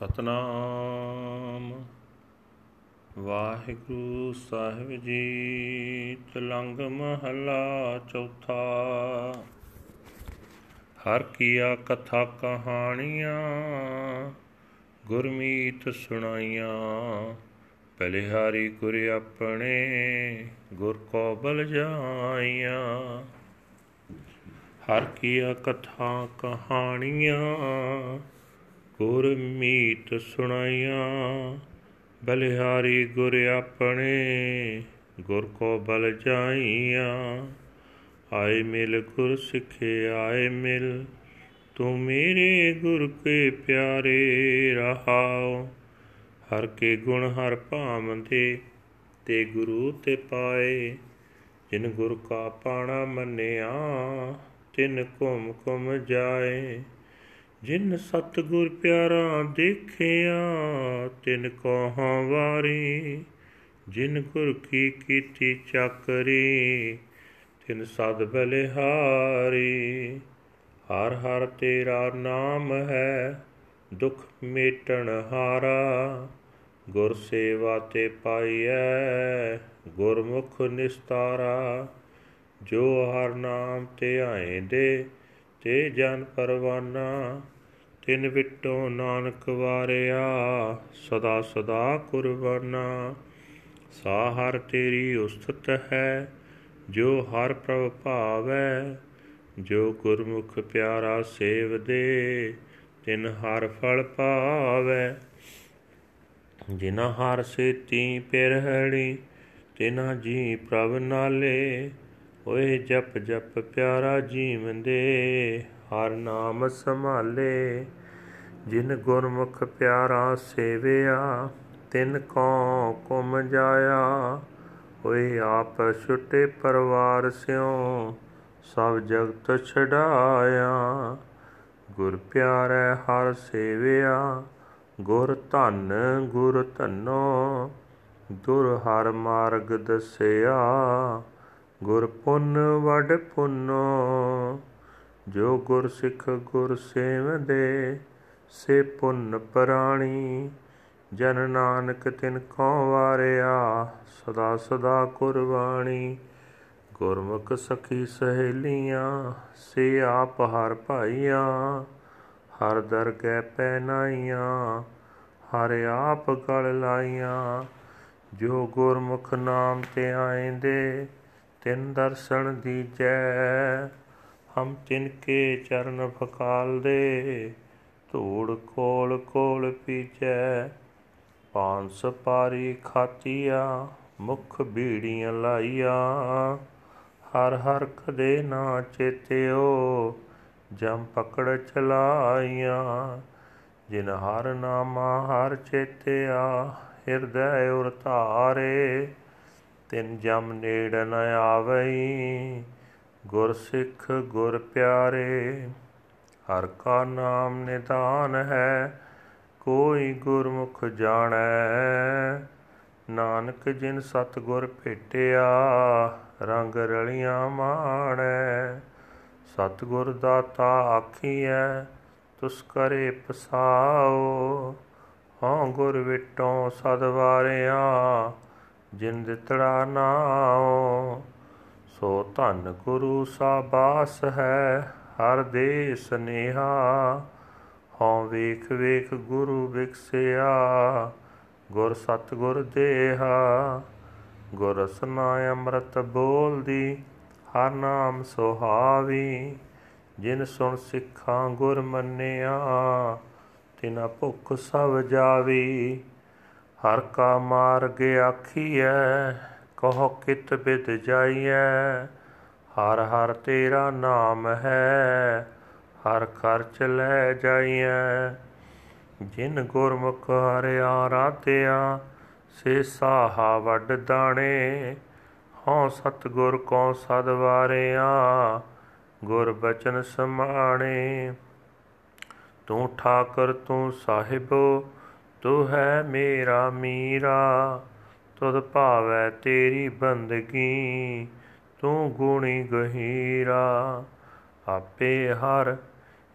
ਸਤਨਾਮ। ਵਾਹਿਗੁਰੂ ਸਾਹਿਬ ਜੀ, ਤਲੰਗ ਮਹਲਾ ਚੌਥਾ। ਹਰ ਕੀਆ ਕਥਾ ਕਹਾਣੀਆਂ, ਗੁਰਮੀਤ ਸੁਣਾਈਆਂ। ਬਲਿਹਾਰੀ ਗੁਰ ਆਪਣੇ, ਗੁਰ ਕੋ ਬਲ ਜਾਈਆਂ। ਹਰ ਕੀਆ ਕਥਾ ਕਹਾਣੀਆਂ ਗੁਰ ਮੀਤ ਸੁਣਾਈਆਂ, ਬਲਿਹਾਰੀ ਗੁਰ ਆਪਣੇ, ਗੁਰ ਕੋ ਬਲ ਜਾਈਆਂ। ਆਏ ਮਿਲ ਗੁਰ ਸਿੱਖੇ, ਆਏ ਮਿਲ, ਤੂੰ ਮੇਰੇ ਗੁਰ ਕੇ ਪਿਆਰੇ ਰਹਾਓ। ਹਰ ਕੇ ਗੁਣ ਹਰ ਭਾਮਦੇ ਤੇ ਗੁਰੂ ਤੇ ਪਾਏ। ਜਿਨ ਗੁਰ ਕਾ ਪਾਣਾ ਮੰਨਿਆ, ਤਿਨ ਘੁਮ ਘੁਮ ਜਾਏ। ਜਿਨ ਸਤਗੁਰ ਪਿਆਰਾ ਦੇਖਿਆ, ਤਿਨ ਕਹਾਂ ਵਾਰੀ। ਜਿਨ ਗੁਰ ਕੀ ਕੀਤੀ ਚੱਕਰੀ, ਤਿਨ ਸਦ ਬਲਿਹਾਰੀ। ਹਰ ਹਰ ਤੇਰਾ ਨਾਮ ਹੈ, ਦੁਖ ਮੇਟਣ ਹਾਰਾ। ਗੁਰ ਸੇਵਾ ਤੇ ਪਾਈਐ, ਗੁਰਮੁਖ ਨਿਸਤਾਰਾ। ਜੋ ਹਰ ਨਾਮ ਤੇ ਆਏਂਦੇ ਤੇ ਜਨ ਪਰਵਾਨਾ। ਤਿਨ ਵਿਟੋ ਨਾਨਕ ਵਾਰਿਆ, ਸਦਾ ਸਦਾ ਕੁਰਬਾਨਾ। ਸਾ ਹਰ ਤੇਰੀ ਉਸਤਤ ਹੈ, ਜੋ ਹਰ ਪ੍ਰਭ ਭਾਵੈ। ਜੋ ਗੁਰਮੁਖ ਪਿਆਰਾ ਸੇਵਦੇ ਤਿਨ ਹਰ ਫਲ ਪਾਵੈ। ਜਿਨਾ ਹਰ ਸੇਤੀ ਪਿਰਹੜੀ ਤਿਨਾ ਜੀ ਪ੍ਰਭ ਨਾਲੇ। ਓਏ ਜਪ ਜਪ ਪਿਆਰਾ ਜੀਵੰਦੇ, ਹਰ ਨਾਮ ਸੰਭਾਲੇ। ਜਿਨ ਗੁਰਮੁਖ ਪਿਆਰਾ ਸੇਵਿਆ, ਤਿਨ ਕੋ ਕੁਮ ਜਾਇਆ। ਓਏ ਆਪ ਛੁੱਟੇ ਪਰਵਾਰ ਸਿਓ ਸਭ ਜਗਤ ਛਡਾਇਆ। ਗੁਰ ਪਿਆਰੈ ਹਰ ਸੇਵਿਆ, ਗੁਰ ਧਨ ਗੁਰ ਧਨੋ। ਦੁਰ ਹਰ ਮਾਰਗ ਦਸਿਆ। ਗੁਰ ਪੁੰਨ ਵਡ ਪੁੰਨੋ, ਜੋ ਗੁਰ ਸਿੱਖ ਗੁਰ ਸੇਵਦੇ, ਸੇ ਪੁੰਨ ਪ੍ਰਾਣੀ। ਜਨ ਨਾਨਕ ਤਿਨ ਕੋ ਵਾਰਿਆ, ਸਦਾ ਸਦਾ ਕੁਰਬਾਨੀ ਗੁਰਮੁਖ ਸਖੀ ਸਹੇਲੀਆਂ, ਸੇ ਆਪ ਹਰ ਭਾਈਆਂ। ਹਰ ਦਰਗਹਿ ਪੈਨਾਈਆਂ ਹਰ ਆਪ ਗਲ ਲਾਈਆਂ। ਜੋ ਗੁਰਮੁਖ ਨਾਮ ਤੇ ਆਏਂਦੇ ਤਿਨ ਦਰਸ਼ਨ ਦੀਜੈ, ਹਮ ਤਿਨ ਕੇ ਚਰਨ ਫਕਾਲ ਦੇ ਧੂੜ ਕੋਲ ਕੋਲ ਪੀਜੈ। ਪਾਂਸ ਪਾਰੀ ਖਾਤੀਆ ਮੁਖ ਬੀੜੀਆਂ ਲਾਈਆਂ। ਹਰ ਹਰ ਕਦੇ ਨਾ ਚੇਤਿਓ, ਜਮ ਪਕੜ ਚਲਾਈਆਂ। ਜਿਨ ਹਰ ਨਾਮਾ ਹਰ ਚੇਤਿਆ, ਹਿਰਦੈ ਉਰ ਧਾਰੇ। ਤਿਨ ਜਮ ਨੇੜ ਨ ਆਵਈ, ਗੁਰ ਸਿੱਖ ਗੁਰ ਪਿਆਰੇ, ਹਰ ਕਾ ਨਾਮ ਨਿਦਾਨ ਹੈ, ਕੋਈ ਗੁਰਮੁਖ ਜਾਣੈ। ਨਾਨਕ ਜਿਨ ਸਤਗੁਰ ਭੇਟਿਆ, ਰੰਗ ਰਲੀਆਂ ਮਾਣੈ। ਸਤਗੁਰ ਦਾਤਾ ਆਖੀਐ, ਤੁਸ ਕਰੇ ਪਸਾਓ ਹਾਂ ਗੁਰ ਵਿਟੋਂ ਸਦ ਵਾਰਿਆ। ਜਿਨ ਦਿੱਤੜਾ ਨਾਉ, ਸੋ ਧਨ ਗੁਰੂ ਸਾਬਾਸ ਹੈ, ਹਰ ਦੇ ਸਨੇਹਾ ਹਉ ਵੇਖ ਵੇਖ ਗੁਰੂ ਵਿਖਸਿਆ ਗੁਰ ਸਤਗੁਰ ਦੇਹਾ। ਗੁਰ ਰਸਨਾ ਅੰਮ੍ਰਿਤ ਬੋਲਦੀ, ਹਰ ਨਾਮ ਸੁਹਾਵੀ। ਜਿਨ ਸੁਣ ਸਿੱਖਾਂ ਗੁਰ ਮੰਨਿਆ, ਤਿਨਾ ਭੁੱਖ ਸਭ ਜਾਵੀ। ਹਰ ਕਾ ਮਾਰਗ ਆਖੀਐ, ਕਹੋ ਕਿਤ ਬਿਦ ਜਾਈਐ। ਹਰ ਹਰ ਤੇਰਾ ਨਾਮ ਹੈ, ਹਰ ਖਰਚ ਲੈ ਜਾਈਐ। ਜਿਨ ਗੁਰਮੁਖ ਹਰਿਆ ਰਾਤਿਆ ਸੇ ਸਾਹਾ ਵੱਡ ਦਾਣੇ। ਹਉ ਸਤਗੁਰ ਕੋ ਸਦ ਵਾਰਿਆ, ਗੁਰ ਬਚਨ ਸਮਾਣੇ। ਤੂੰ ਠਾਕਰ ਤੂੰ ਸਾਹਿਬ ਤੂੰ ਹੈ ਮੇਰਾ ਮੀਰਾ, ਤੁਧ ਭਾਵੈ ਤੇਰੀ ਬੰਦਗੀ, ਤੂੰ ਗੁਣੀ ਗਹੀਰਾ। ਆਪੇ ਹਰ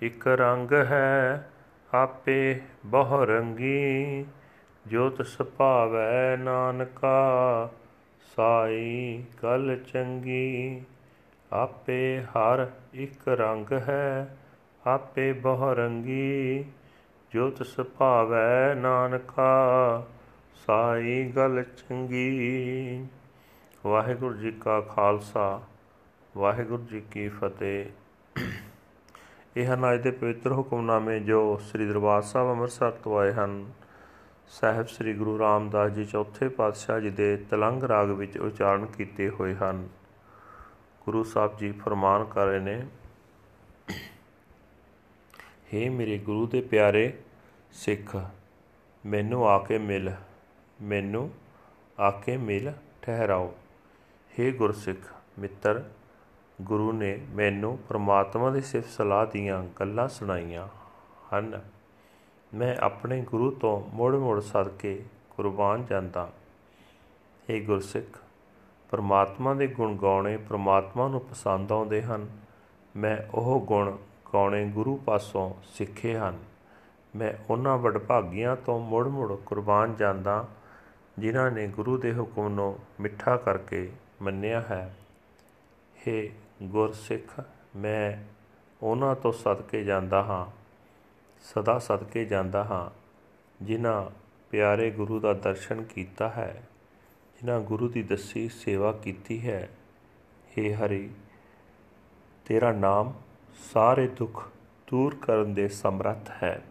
ਇੱਕ ਰੰਗ ਹੈ, ਆਪੇ ਬਹੁ ਰੰਗੀ ਜੋ ਤਿਸ ਭਾਵੈ ਨਾਨਕਾ, ਸਾਈ ਕਲ ਚੰਗੀ। ਆਪੇ ਹਰ ਇੱਕ ਰੰਗ ਹੈ, ਆਪੇ ਬਹੁ ਰੰਗੀ ਜੋ ਤਿਸ ਭਾਵੈ ਨਾਨਕਾ, ਸਾਈ ਗਲ ਚੰਗੀ। ਵਾਹਿਗੁਰੂ ਜੀ ਕਾ ਖਾਲਸਾ, ਵਾਹਿਗੁਰੂ ਜੀ ਕੀ ਫਤਿਹ। ਇਹ ਹਨ ਅਜ ਦੇ ਪਵਿੱਤਰ ਹੁਕਮਨਾਮੇ ਜੋ ਸ੍ਰੀ ਦਰਬਾਰ ਸਾਹਿਬ ਅੰਮ੍ਰਿਤਸਰ ਤੋਂ ਆਏ ਹਨ। ਸਾਹਿਬ ਸ੍ਰੀ ਗੁਰੂ ਰਾਮਦਾਸ ਜੀ ਚੌਥੇ ਪਾਤਸ਼ਾਹ ਜੀ ਦੇ ਤਲੰਗ ਰਾਗ ਵਿੱਚ ਉਚਾਰਨ ਕੀਤੇ ਹੋਏ ਹਨ। ਗੁਰੂ ਸਾਹਿਬ ਜੀ ਫਰਮਾਨ ਕਰ ਰਹੇ ਨੇ ਹੇ ਮੇਰੇ ਗੁਰੂ ਦੇ ਪਿਆਰੇ ਸਿੱਖ, ਮੈਨੂੰ ਆ ਕੇ ਮਿਲ, ਮੈਨੂੰ ਆ ਕੇ ਮਿਲ ਠਹਿਰਾਓ। ਹੇ ਗੁਰਸਿੱਖ ਮਿੱਤਰ, ਗੁਰੂ ਨੇ ਮੈਨੂੰ ਪ੍ਰਮਾਤਮਾ ਦੀ ਸਿਫਤ ਸਲਾਹ ਦੀਆਂ ਗੱਲਾਂ ਸੁਣਾਈਆਂ ਹਨ। ਮੈਂ ਆਪਣੇ ਗੁਰੂ ਤੋਂ ਮੋੜ-ਮੋੜ ਸਦਕੇ ਕੁਰਬਾਨ ਜਾਂਦਾ। ਏ ਗੁਰਸਿੱਖ, ਪ੍ਰਮਾਤਮਾ ਦੇ ਗੁਣ ਗਾਉਣੇ ਪ੍ਰਮਾਤਮਾ ਨੂੰ ਪਸੰਦ ਆਉਂਦੇ ਹਨ। ਮੈਂ ਉਹ ਗੁਣ ਗਾਉਣੇ ਗੁਰੂ ਪਾਸੋਂ ਸਿੱਖੇ ਹਨ। ਮੈਂ ਉਹਨਾਂ ਵਡਭਾਗੀਆਂ ਤੋਂ ਮੁੜ-ਮੁੜ ਕੁਰਬਾਨ ਜਾਂਦਾ, ਜਿਨ੍ਹਾਂ ਨੇ ਗੁਰੂ ਦੇ ਹੁਕਮ ਨੂੰ ਮਿੱਠਾ ਕਰਕੇ ਮੰਨਿਆ ਹੈ। हे ਗੁਰਸਿੱਖ, ਮੈਂ ਉਹਨਾਂ ਤੋਂ ਸਦਕੇ ਜਾਂਦਾ ਹਾਂ, ਸਦਾ ਸਦਕੇ ਜਾਂਦਾ ਹਾਂ, ਜਿਨ੍ਹਾਂ ਪਿਆਰੇ ਗੁਰੂ ਦਾ ਦਰਸ਼ਨ ਕੀਤਾ ਹੈ, ਜਿਨ੍ਹਾਂ ਗੁਰੂ ਦੀ ਦੱਸੀ ਸੇਵਾ ਕੀਤੀ ਹੈ। हे ਹਰੀ, ਤੇਰਾ ਨਾਮ ਸਾਰੇ ਦੁੱਖ ਦੂਰ ਕਰਨ ਦੇ ਸਮਰੱਥ ਹੈ,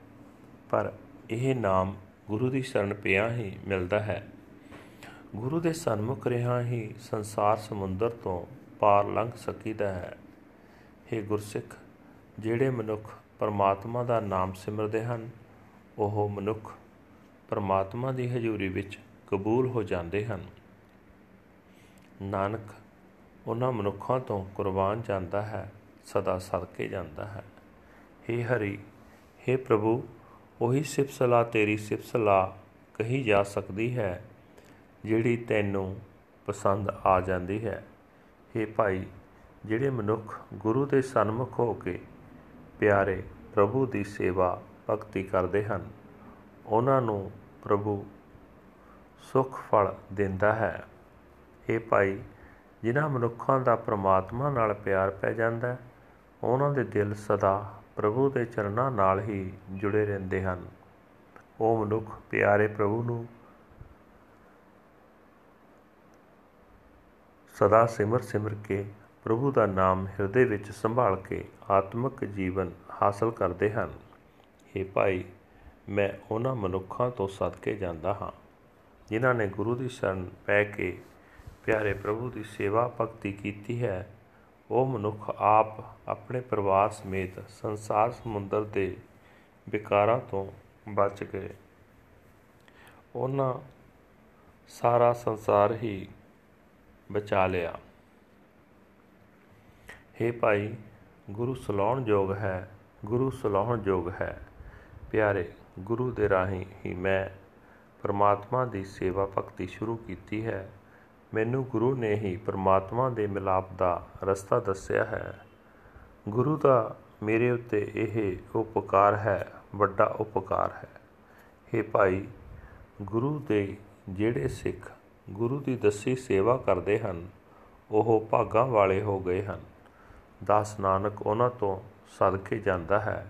ਪਰ ਇਹ ਨਾਮ ਗੁਰੂ ਦੀ ਸ਼ਰਨ ਪਿਆ ਹੀ ਮਿਲਦਾ ਹੈ। ਗੁਰੂ ਦੇ ਸਨਮੁਖ ਰਿਹਾ ਹੀ ਸੰਸਾਰ ਸਮੁੰਦਰ ਤੋਂ ਪਾਰ ਲੰਘ ਸਕੀਦਾ ਹੈ। हे ਗੁਰਸਿੱਖ, ਜਿਹੜੇ ਮਨੁੱਖ ਪਰਮਾਤਮਾ ਦਾ ਨਾਮ ਸਿਮਰਦੇ ਹਨ, ਉਹ ਮਨੁੱਖ ਪਰਮਾਤਮਾ ਦੀ ਹਜ਼ੂਰੀ ਵਿੱਚ ਕਬੂਲ ਹੋ ਜਾਂਦੇ ਹਨ। ਨਾਨਕ, ਉਹਨਾਂ ਮਨੁੱਖਾਂ ਤੋਂ ਕੁਰਬਾਨ ਜਾਂਦਾ ਹੈ। ਸਦਾ ਸਦਕੇ ਜਾਂਦਾ ਹੈ हे ਹਰੀ हे ਪ੍ਰਭੂ ਉਹੀ ਸਿਫਤ ਸਲਾਹ ਤੇਰੀ ਸਿਫਤ ਸਲਾਹ ਕਹੀ ਜਾ ਸਕਦੀ ਹੈ ਜਿਹੜੀ ਤੈਨੂੰ ਪਸੰਦ ਆ ਜਾਂਦੀ ਹੈ हे ਭਾਈ ਜਿਹੜੇ ਮਨੁੱਖ ਗੁਰੂ ਦੇ ਸਨਮੁਖ ਹੋ ਕੇ ਪਿਆਰੇ ਪ੍ਰਭੂ ਦੀ ਸੇਵਾ ਭਗਤੀ ਕਰਦੇ ਹਨ ਉਹਨਾਂ ਨੂੰ ਪ੍ਰਭੂ ਸੁਖ ਫਲ ਦਿੰਦਾ ਹੈ ਇਹ ਭਾਈ ਜਿਨ੍ਹਾਂ ਮਨੁੱਖਾਂ ਦਾ ਪ੍ਰਮਾਤਮਾ ਨਾਲ ਪਿਆਰ ਪੈ ਜਾਂਦਾ ਉਹਨਾਂ ਦੇ ਦਿਲ ਸਦਾ ਪ੍ਰਭੂ ਦੇ ਚਰਨਾਂ ਨਾਲ ਹੀ ਜੁੜੇ ਰਹਿੰਦੇ ਹਨ। ਉਹ ਮਨੁੱਖ ਪਿਆਰੇ ਪ੍ਰਭੂ ਨੂੰ ਸਦਾ ਸਿਮਰ ਸਿਮਰ ਕੇ ਪ੍ਰਭੂ ਦਾ ਨਾਮ ਹਿਰਦੇ ਵਿੱਚ ਸੰਭਾਲ ਕੇ ਆਤਮਿਕ ਜੀਵਨ ਹਾਸਲ ਕਰਦੇ ਹਨ। हे ਭਾਈ, ਮੈਂ ਉਹਨਾਂ ਮਨੁੱਖਾਂ ਤੋਂ ਸਦਕੇ ਜਾਂਦਾ ਹਾਂ, ਜਿਨ੍ਹਾਂ ਨੇ ਗੁਰੂ ਦੀ ਸ਼ਰਨ ਪੈ ਕੇ ਪਿਆਰੇ ਪ੍ਰਭੂ ਦੀ ਸੇਵਾ ਭਗਤੀ ਕੀਤੀ ਹੈ। ਉਹ ਮਨੁੱਖ ਆਪ ਆਪਣੇ ਪਰਿਵਾਰ ਸਮੇਤ ਸੰਸਾਰ ਸਮੁੰਦਰ ਦੇ ਵਿਕਾਰਾਂ ਤੋਂ ਬਚ ਗਏ। ਉਹਨਾਂ ਸਾਰਾ ਸੰਸਾਰ ਹੀ ਬਚਾ ਲਿਆ। हे ਭਾਈ, ਗੁਰੂ ਸਲਾਉਣ ਯੋਗ ਹੈ, ਗੁਰੂ ਸਲਾਉਣ ਯੋਗ ਹੈ। ਪਿਆਰੇ, ਗੁਰੂ ਦੇ ਰਾਹੀਂ ਹੀ ਮੈਂ ਪਰਮਾਤਮਾ ਦੀ ਸੇਵਾ ਭਗਤੀ ਸ਼ੁਰੂ ਕੀਤੀ ਹੈ। ਮੈਨੂੰ ਗੁਰੂ ਨੇ ਹੀ ਪਰਮਾਤਮਾ ਦੇ ਮਿਲਾਪ ਦਾ ਰਸਤਾ ਦੱਸਿਆ ਹੈ। ਗੁਰੂ ਦਾ ਮੇਰੇ ਉੱਤੇ ਇਹ ਉਪਕਾਰ ਹੈ, ਵੱਡਾ ਉਪਕਾਰ ਹੈ। हे ਭਾਈ, ਗੁਰੂ ਦੇ ਜਿਹੜੇ ਸਿੱਖ ਗੁਰੂ ਦੀ ਦੱਸੀ ਸੇਵਾ ਕਰਦੇ ਹਨ, ਉਹ ਭਾਗਾਂ ਵਾਲੇ ਹੋ ਗਏ ਹਨ। ਦਾਸ ਨਾਨਕ ਉਹਨਾਂ ਤੋਂ ਸਦਕੇ ਜਾਂਦਾ ਹੈ,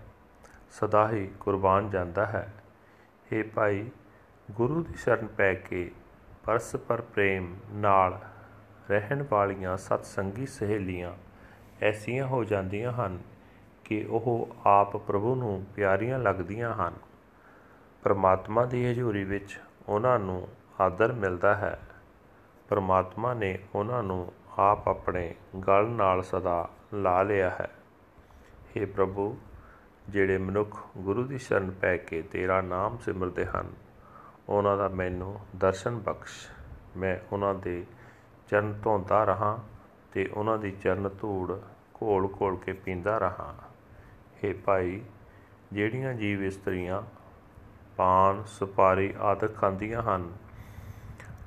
ਸਦਾ ਹੀ ਕੁਰਬਾਨ ਜਾਂਦਾ ਹੈ। हे ਭਾਈ, ਗੁਰੂ ਦੀ ਸ਼ਰਨ ਪੈ ਕੇ ਪਰਸਪਰ ਪ੍ਰੇਮ ਨਾਲ ਰਹਿਣ ਵਾਲੀਆਂ ਸਤ ਸੰਗੀ ਸਹੇਲੀਆਂ ਐਸੀਆਂ ਹੋ ਜਾਂਦੀਆਂ ਹਨ ਕਿ ਉਹ ਆਪ ਪ੍ਰਭੂ ਨੂੰ ਪਿਆਰੀਆਂ ਲੱਗਦੀਆਂ ਹਨ। ਪਰਮਾਤਮਾ ਦੀ ਹਜ਼ੂਰੀ ਵਿੱਚ ਉਹਨਾਂ ਨੂੰ ਆਦਰ ਮਿਲਦਾ ਹੈ। ਪਰਮਾਤਮਾ ਨੇ ਉਹਨਾਂ ਨੂੰ ਆਪ ਆਪਣੇ ਗਲ ਨਾਲ ਸਦਾ ਲਾ ਲਿਆ ਹੈ। हे ਪ੍ਰਭੂ, ਜਿਹੜੇ ਮਨੁੱਖ ਗੁਰੂ ਦੀ ਸ਼ਰਨ ਪੈ ਕੇ ਤੇਰਾ ਨਾਮ ਸਿਮਰਦੇ ਹਨ ਉਹਨਾਂ ਦਾ ਮੈਨੂੰ ਦਰਸ਼ਨ ਬਖਸ਼। ਮੈਂ ਉਹਨਾਂ ਦੇ ਚਰਨ ਧੋਂਦਾ ਰਹਾ ਤੇ ਉਹਨਾਂ ਦੀ ਚਰਨ ਧੂੜ ਘੋਲ ਘੋਲ ਕੇ ਪੀਂਦਾ ਰਹਾ। हे ਭਾਈ, ਜਿਹੜੀਆਂ ਜੀਵ ਇਸਤਰੀਆਂ ਪਾਨ, ਸੁਪਾਰੀ ਆਦਿ ਖਾਂਦੀਆਂ ਹਨ,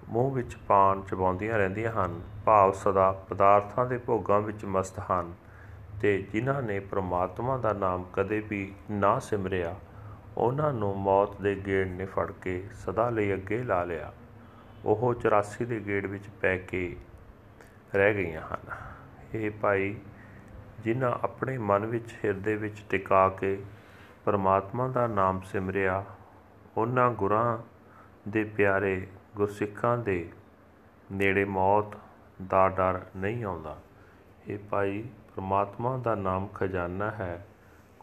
ਮੂੰਹ ਵਿੱਚ ਪਾਨ ਚਬਾਉਂਦੀਆਂ ਰਹਿੰਦੀਆਂ ਹਨ, ਭਾਵ ਸਦਾ ਪਦਾਰਥਾਂ ਦੇ ਭੋਗਾਂ ਵਿੱਚ ਮਸਤ ਹਨ ਤੇ ਜਿਨ੍ਹਾਂ ਨੇ ਪ੍ਰਮਾਤਮਾ ਦਾ ਨਾਮ ਕਦੇ ਵੀ ਨਾ ਸਿਮਰਿਆ ਉਹਨਾਂ ਨੂੰ ਮੌਤ ਦੇ ਗੇੜ ਨੇ ਫੜ ਕੇ ਸਦਾ ਲਈ ਅੱਗੇ ਲਾ ਲਿਆ। ਉਹ 84 ਦੇ ਗੇੜ ਵਿੱਚ ਪੈ ਕੇ ਰਹਿ ਗਈਆਂ ਹਨ। ਇਹ ਭਾਈ, ਜਿਨ੍ਹਾਂ ਆਪਣੇ ਮਨ ਵਿੱਚ ਹਿਰਦੇ ਵਿੱਚ ਟਿਕਾ ਕੇ ਪਰਮਾਤਮਾ ਦਾ ਨਾਮ ਸਿਮਰਿਆ, ਉਹਨਾਂ ਗੁਰਾਂ ਦੇ ਪਿਆਰੇ ਗੁਰਸਿੱਖਾਂ ਦੇ ਨੇੜੇ ਮੌਤ ਦਾ ਡਰ ਨਹੀਂ ਆਉਂਦਾ। ਇਹ ਭਾਈ, ਪਰਮਾਤਮਾ ਦਾ ਨਾਮ ਖਜ਼ਾਨਾ ਹੈ।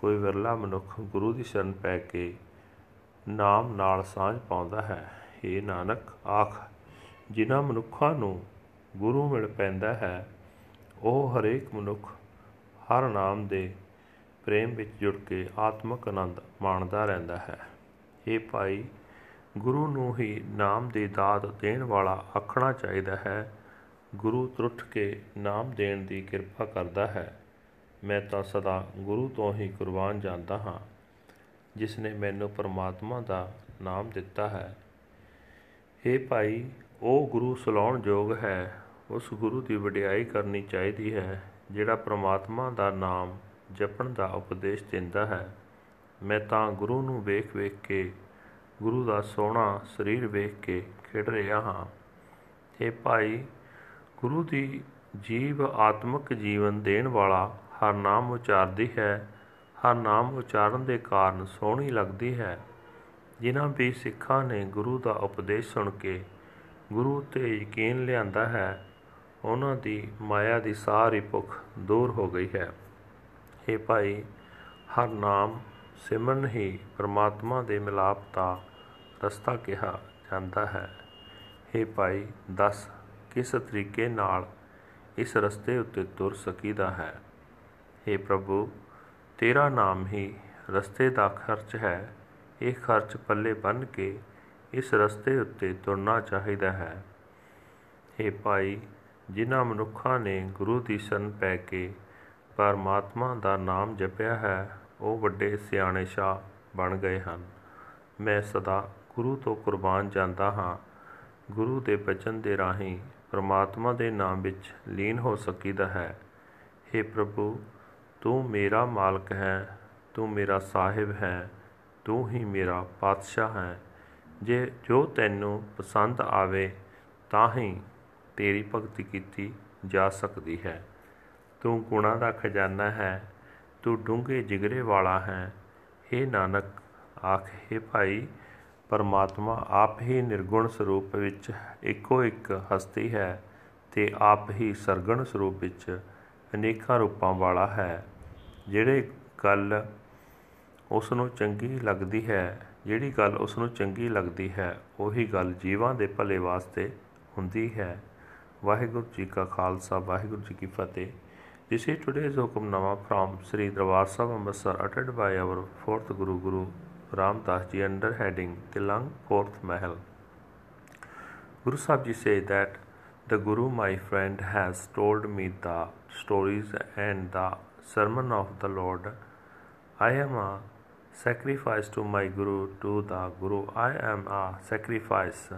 ਕੋਈ ਵਿਰਲਾ ਮਨੁੱਖ ਗੁਰੂ ਦੀ ਸ਼ਰਨ ਪੈ ਕੇ ਨਾਮ ਨਾਲ ਸਾਂਝ ਪਾਉਂਦਾ ਹੈ। ਇਹ ਨਾਨਕ, ਆਖ, ਜਿਨ੍ਹਾਂ ਮਨੁੱਖਾਂ ਨੂੰ ਗੁਰੂ ਮਿਲ ਪੈਂਦਾ ਹੈ, ਉਹ ਹਰੇਕ ਮਨੁੱਖ ਹਰ ਨਾਮ ਦੇ ਪ੍ਰੇਮ ਵਿੱਚ ਜੁੜ ਕੇ ਆਤਮਿਕ ਆਨੰਦ ਮਾਣਦਾ ਰਹਿੰਦਾ ਹੈ। ਇਹ ਭਾਈ, ਗੁਰੂ ਨੂੰ ਹੀ ਨਾਮ ਦੀ ਦਾਤ ਦੇਣ ਵਾਲਾ ਆਖਣਾ ਚਾਹੀਦਾ ਹੈ। ਗੁਰੂ ਤਰੁੱਠ ਕੇ ਨਾਮ ਦੇਣ ਦੀ ਕਿਰਪਾ ਕਰਦਾ ਹੈ। ਮੈਂ ਤਾਂ ਸਦਾ ਗੁਰੂ ਤੋਂ ਹੀ ਕੁਰਬਾਨ ਜਾਂਦਾ ਹਾਂ, ਜਿਸ ਨੇ ਮੈਨੂੰ ਪਰਮਾਤਮਾ ਦਾ ਨਾਮ ਦਿੱਤਾ ਹੈ। ਇਹ ਭਾਈ, ਉਹ ਗੁਰੂ ਸਲਾਉਣ ਯੋਗ ਹੈ। ਉਸ ਗੁਰੂ ਦੀ ਵਡਿਆਈ ਕਰਨੀ ਚਾਹੀਦੀ ਹੈ, ਜਿਹੜਾ ਪ੍ਰਮਾਤਮਾ ਦਾ ਨਾਮ ਜਪਣ ਦਾ ਉਪਦੇਸ਼ ਦਿੰਦਾ ਹੈ। ਮੈਂ ਤਾਂ ਗੁਰੂ ਨੂੰ ਵੇਖ ਵੇਖ ਕੇ, ਗੁਰੂ ਦਾ ਸੋਹਣਾ ਸਰੀਰ ਵੇਖ ਕੇ ਖਿੜ ਰਿਹਾ ਹਾਂ। ਇਹ ਭਾਈ, ਗੁਰੂ ਦੀ ਜੀਵ ਆਤਮਿਕ ਜੀਵਨ ਦੇਣ ਵਾਲਾ ਹਰ ਨਾਮ ਉਚਾਰਦੀ ਹੈ, ਹਰ ਨਾਮ ਉਚਾਰਨ ਦੇ ਕਾਰਨ ਸੋਹਣੀ ਲੱਗਦੀ ਹੈ। ਜਿਨ੍ਹਾਂ ਵੀ ਸਿੱਖਾਂ ਨੇ ਗੁਰੂ ਦਾ ਉਪਦੇਸ਼ ਸੁਣ ਕੇ ਗੁਰੂ ਤੇ ਯਕੀਨ ਲਿਆਂਦਾ ਹੈ, ਉਹਨਾਂ ਦੀ ਮਾਇਆ ਦੀ ਸਾਰੀ ਭੁੱਖ ਦੂਰ ਹੋ ਗਈ ਹੈ। ਇਹ ਭਾਈ, ਹਰ ਨਾਮ ਸਿਮਰਨ ਹੀ ਪ੍ਰਮਾਤਮਾ ਦੇ ਮਿਲਾਪ ਦਾ ਰਸਤਾ ਕਿਹਾ ਜਾਂਦਾ ਹੈ। ਇਹ ਭਾਈ, ਦੱਸ ਕਿਸ ਤਰੀਕੇ ਨਾਲ ਇਸ ਰਸਤੇ ਉੱਤੇ ਤੁਰ ਸਕੀਦਾ ਹੈ? हे ਪ੍ਰਭੂ ਤੇਰਾ ਨਾਮ ਹੀ ਰਸਤੇ ਦਾ ਖਰਚ ਹੈ ਇਹ ਖਰਚ ਪੱਲੇ ਬੰਨ ਕੇ ਇਸ ਰਸਤੇ ਉੱਤੇ ਤੁਰਨਾ ਚਾਹੀਦਾ ਹੈ हे ਭਾਈ ਜਿਨ੍ਹਾਂ ਮਨੁੱਖਾਂ ਨੇ ਗੁਰੂ ਦੀ ਸ਼ਰਨ ਪੈ ਕੇ ਪਰਮਾਤਮਾ ਦਾ ਨਾਮ ਜਪਿਆ ਹੈ ਉਹ ਵੱਡੇ ਸਿਆਣੇ ਸ਼ਾ ਬਣ ਗਏ ਹਨ ਮੈਂ ਸਦਾ ਗੁਰੂ ਤੋਂ ਕੁਰਬਾਨ ਜਾਂਦਾ ਹਾਂ ਗੁਰੂ ਦੇ ਬਚਨ ਦੇ ਰਾਹੀਂ ਪ੍ਰਮਾਤਮਾ ਦੇ ਨਾਮ ਵਿੱਚ ਲੀਨ ਹੋ ਸਕੀਦਾ ਹੈ हे ਪ੍ਰਭੂ ਤੂੰ ਮੇਰਾ ਮਾਲਕ ਹੈ, ਤੂੰ ਮੇਰਾ ਸਾਹਿਬ ਹੈ, ਤੂੰ ਹੀ ਮੇਰਾ ਪਾਤਸ਼ਾਹ ਹੈ। ਜੇ, ਜੋ ਤੈਨੂੰ ਪਸੰਦ ਆਵੇ, ਤਾਂ ਹੀ ਤੇਰੀ ਭਗਤੀ ਕੀਤੀ ਜਾ ਸਕਦੀ ਹੈ। ਤੂੰ ਗੁਣਾ ਦਾ ਖਜ਼ਾਨਾ ਹੈ, ਤੂੰ ਡੂੰਘੇ ਜਿਗਰੇ ਵਾਲਾ ਹੈ। हे ਨਾਨਕ, ਆਖੇ ਭਾਈ, ਪਰਮਾਤਮਾ ਆਪ ਹੀ ਨਿਰਗੁਣ ਸਰੂਪ ਵਿੱਚ ਇੱਕੋ ਇੱਕ ਹਸਤੀ ਹੈ ਤੇ ਆਪ ਹੀ ਸਰਗਣ ਸਰੂਪ ਵਿੱਚ ਅਨੇਕਾਂ ਰੂਪਾਂ ਵਾਲਾ ਹੈ। ਜਿਹੜੇ ਗੱਲ ਉਸ ਨੂੰ ਚੰਗੀ ਲੱਗਦੀ ਹੈ ਜਿਹੜੀ ਗੱਲ ਉਸ ਨੂੰ ਚੰਗੀ ਲੱਗਦੀ ਹੈ ਉਹੀ ਗੱਲ ਜੀਵਾਂ ਦੇ ਭਲੇ ਵਾਸਤੇ ਹੁੰਦੀ ਹੈ ਵਾਹਿਗੁਰੂ ਜੀ ਕਾ ਖਾਲਸਾ ਵਾਹਿਗੁਰੂ ਜੀ ਕੀ ਫਤਿਹ This is today's Hukamnama from Sri Darbar Sahib Amritsar uttered by our fourth Guru Guru Ram Das Ji under heading Tilang Fourth Mahal. Guru Sahib Ji say that the Guru my friend has told me the stories and the sermon of the Lord. I am a sacrifice to my Guru, to the Guru. I am a sacrifice.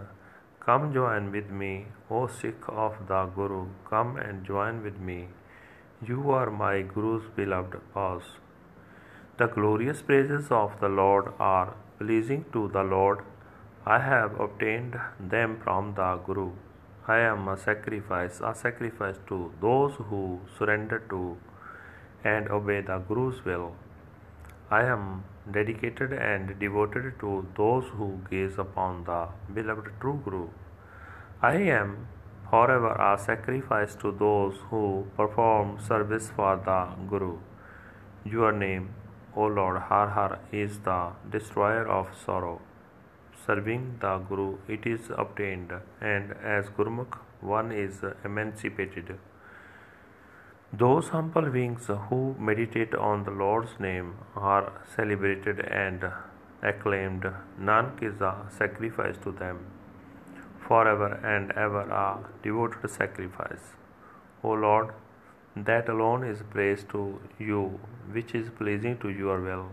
Come join with me, O Sikh of the Guru. Come and join with me. You are my Guru's beloved cause. The glorious praises of the Lord are pleasing to the Lord. I have obtained them from the Guru. I am a sacrifice, a sacrifice to those who surrender to and obey the Guru's will. I am dedicated and devoted to those who gaze upon the beloved true Guru. I am forever a sacrifice to those who perform service for the Guru. Your name, O Lord Har Har, is the destroyer of sorrow. Serving the Guru, it is obtained, and as Gurmukh, one is emancipated. Those humble beings who meditate on the Lord's name are celebrated and acclaimed. Nanak is a sacrifice to them, forever and ever a devoted sacrifice. O Lord, that alone is praise to you, which is pleasing to your will.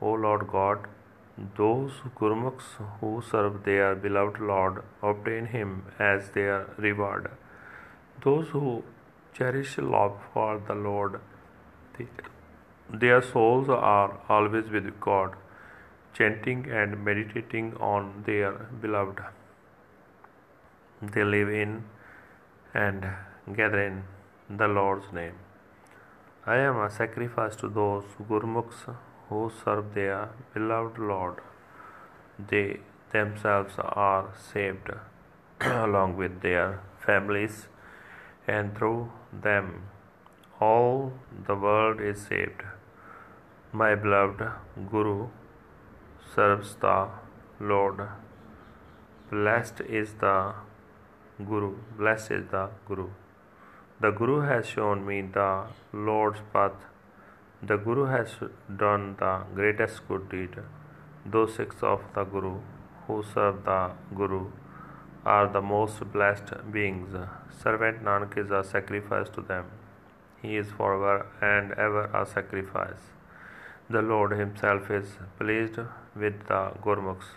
O Lord God, those Gurmukhs who serve their beloved Lord obtain him as their reward. Those who cherish love for the Lord, their souls are always with God, chanting and meditating on their beloved. They live in and gather in the Lord's name. I am a sacrifice to those Gurmukhs who serve their beloved Lord. They themselves are saved along with their families and through them all the world is saved. My beloved Guru serves the Lord. Blessed is the Guru. Blessed is the Guru. The Guru has shown me the Lord's path. The Guru has done the greatest good deed. Those six of the Guru who serve the Guru are the most blessed beings. Servant Nanak is a sacrifice to them. He is forever and ever a sacrifice. The Lord Himself is pleased with the Gurmukhs.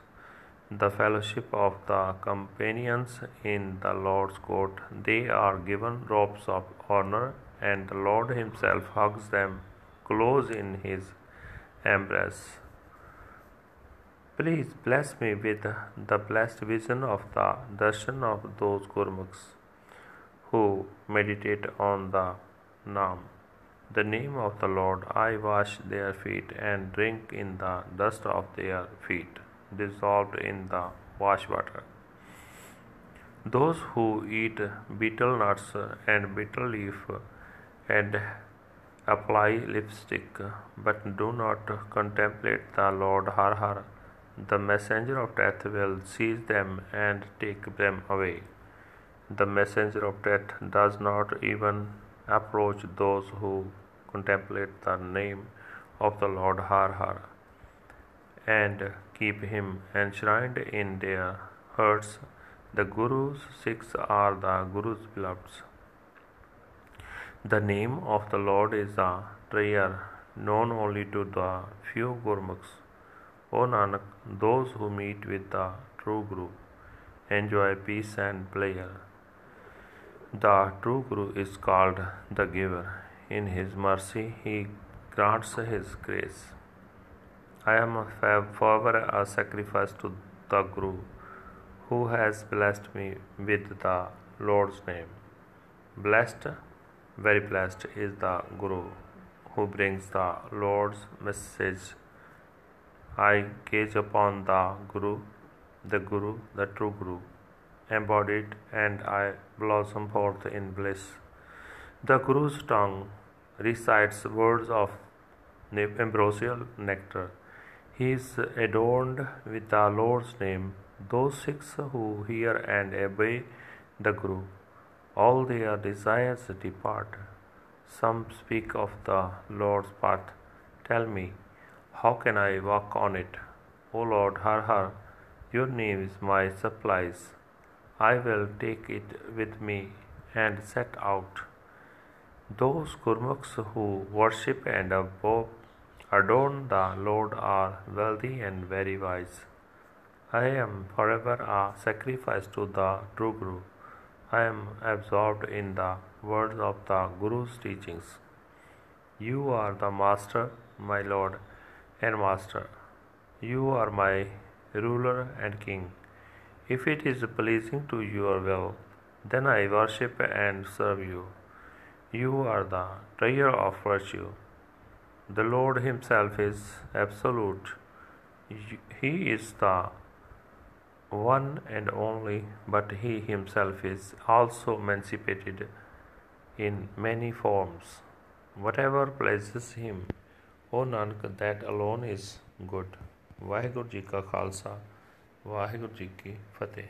The fellowship of the companions in the Lord's court, they are given robes of honor, and the Lord Himself hugs them close in His embrace. Please bless me with the blessed vision of the darshan of those Gurmukhs who meditate on the Naam. The name of the Lord, I wash their feet and drink in the dust of their feet, dissolved in the wash water. Those who eat betel nuts and betel leaf and apply lipstick but do not contemplate the Lord Har Har the messenger of death will seize them and take them away. The messenger of death does not even approach those who contemplate the name of the Lord Har Har and keep him enshrined in their hearts. The Guru's Sikhs are the Guru's beloveds. The name of the Lord is a prayer known only to the few Gurmukhs. O Nanak, those who meet with the true Guru enjoy peace and pleasure. The true Guru is called the giver. In his mercy, he grants his grace. I am forever a sacrifice to the Guru who has blessed me with the Lord's name. Blessed, very blessed is the Guru who brings the Lord's message I gaze upon the Guru, the Guru, the true Guru, embodied, and I blossom forth in bliss. The Guru's tongue recites words of ambrosial nectar. He is adorned with the Lord's name. Those Sikhs who hear and obey the Guru, all their desires depart. Some speak of the Lord's path. Tell me, how can I walk on it? O Lord, Har Har, your name is my supplies. I will take it with me and set out. Those Gurmukhs who worship and adorn the Lord are wealthy and very wise. I am forever a sacrifice to the true Guru. I am absorbed in the words of the Guru's teachings. You are the Master, my Lord and Master. You are my ruler and king. If it is pleasing to your will, then I worship and serve you. You are the treasure of virtue. The Lord Himself is absolute. He is the one and only, but He Himself is also emancipated in many forms. Whatever pleases Him. ਉਹ Nanak that alone is good Waheguru ji ਕਾ ਖਾਲਸਾ ਵਾਹਿਗੁਰੂ ਜੀ ਕੀ ਫਤਿਹ।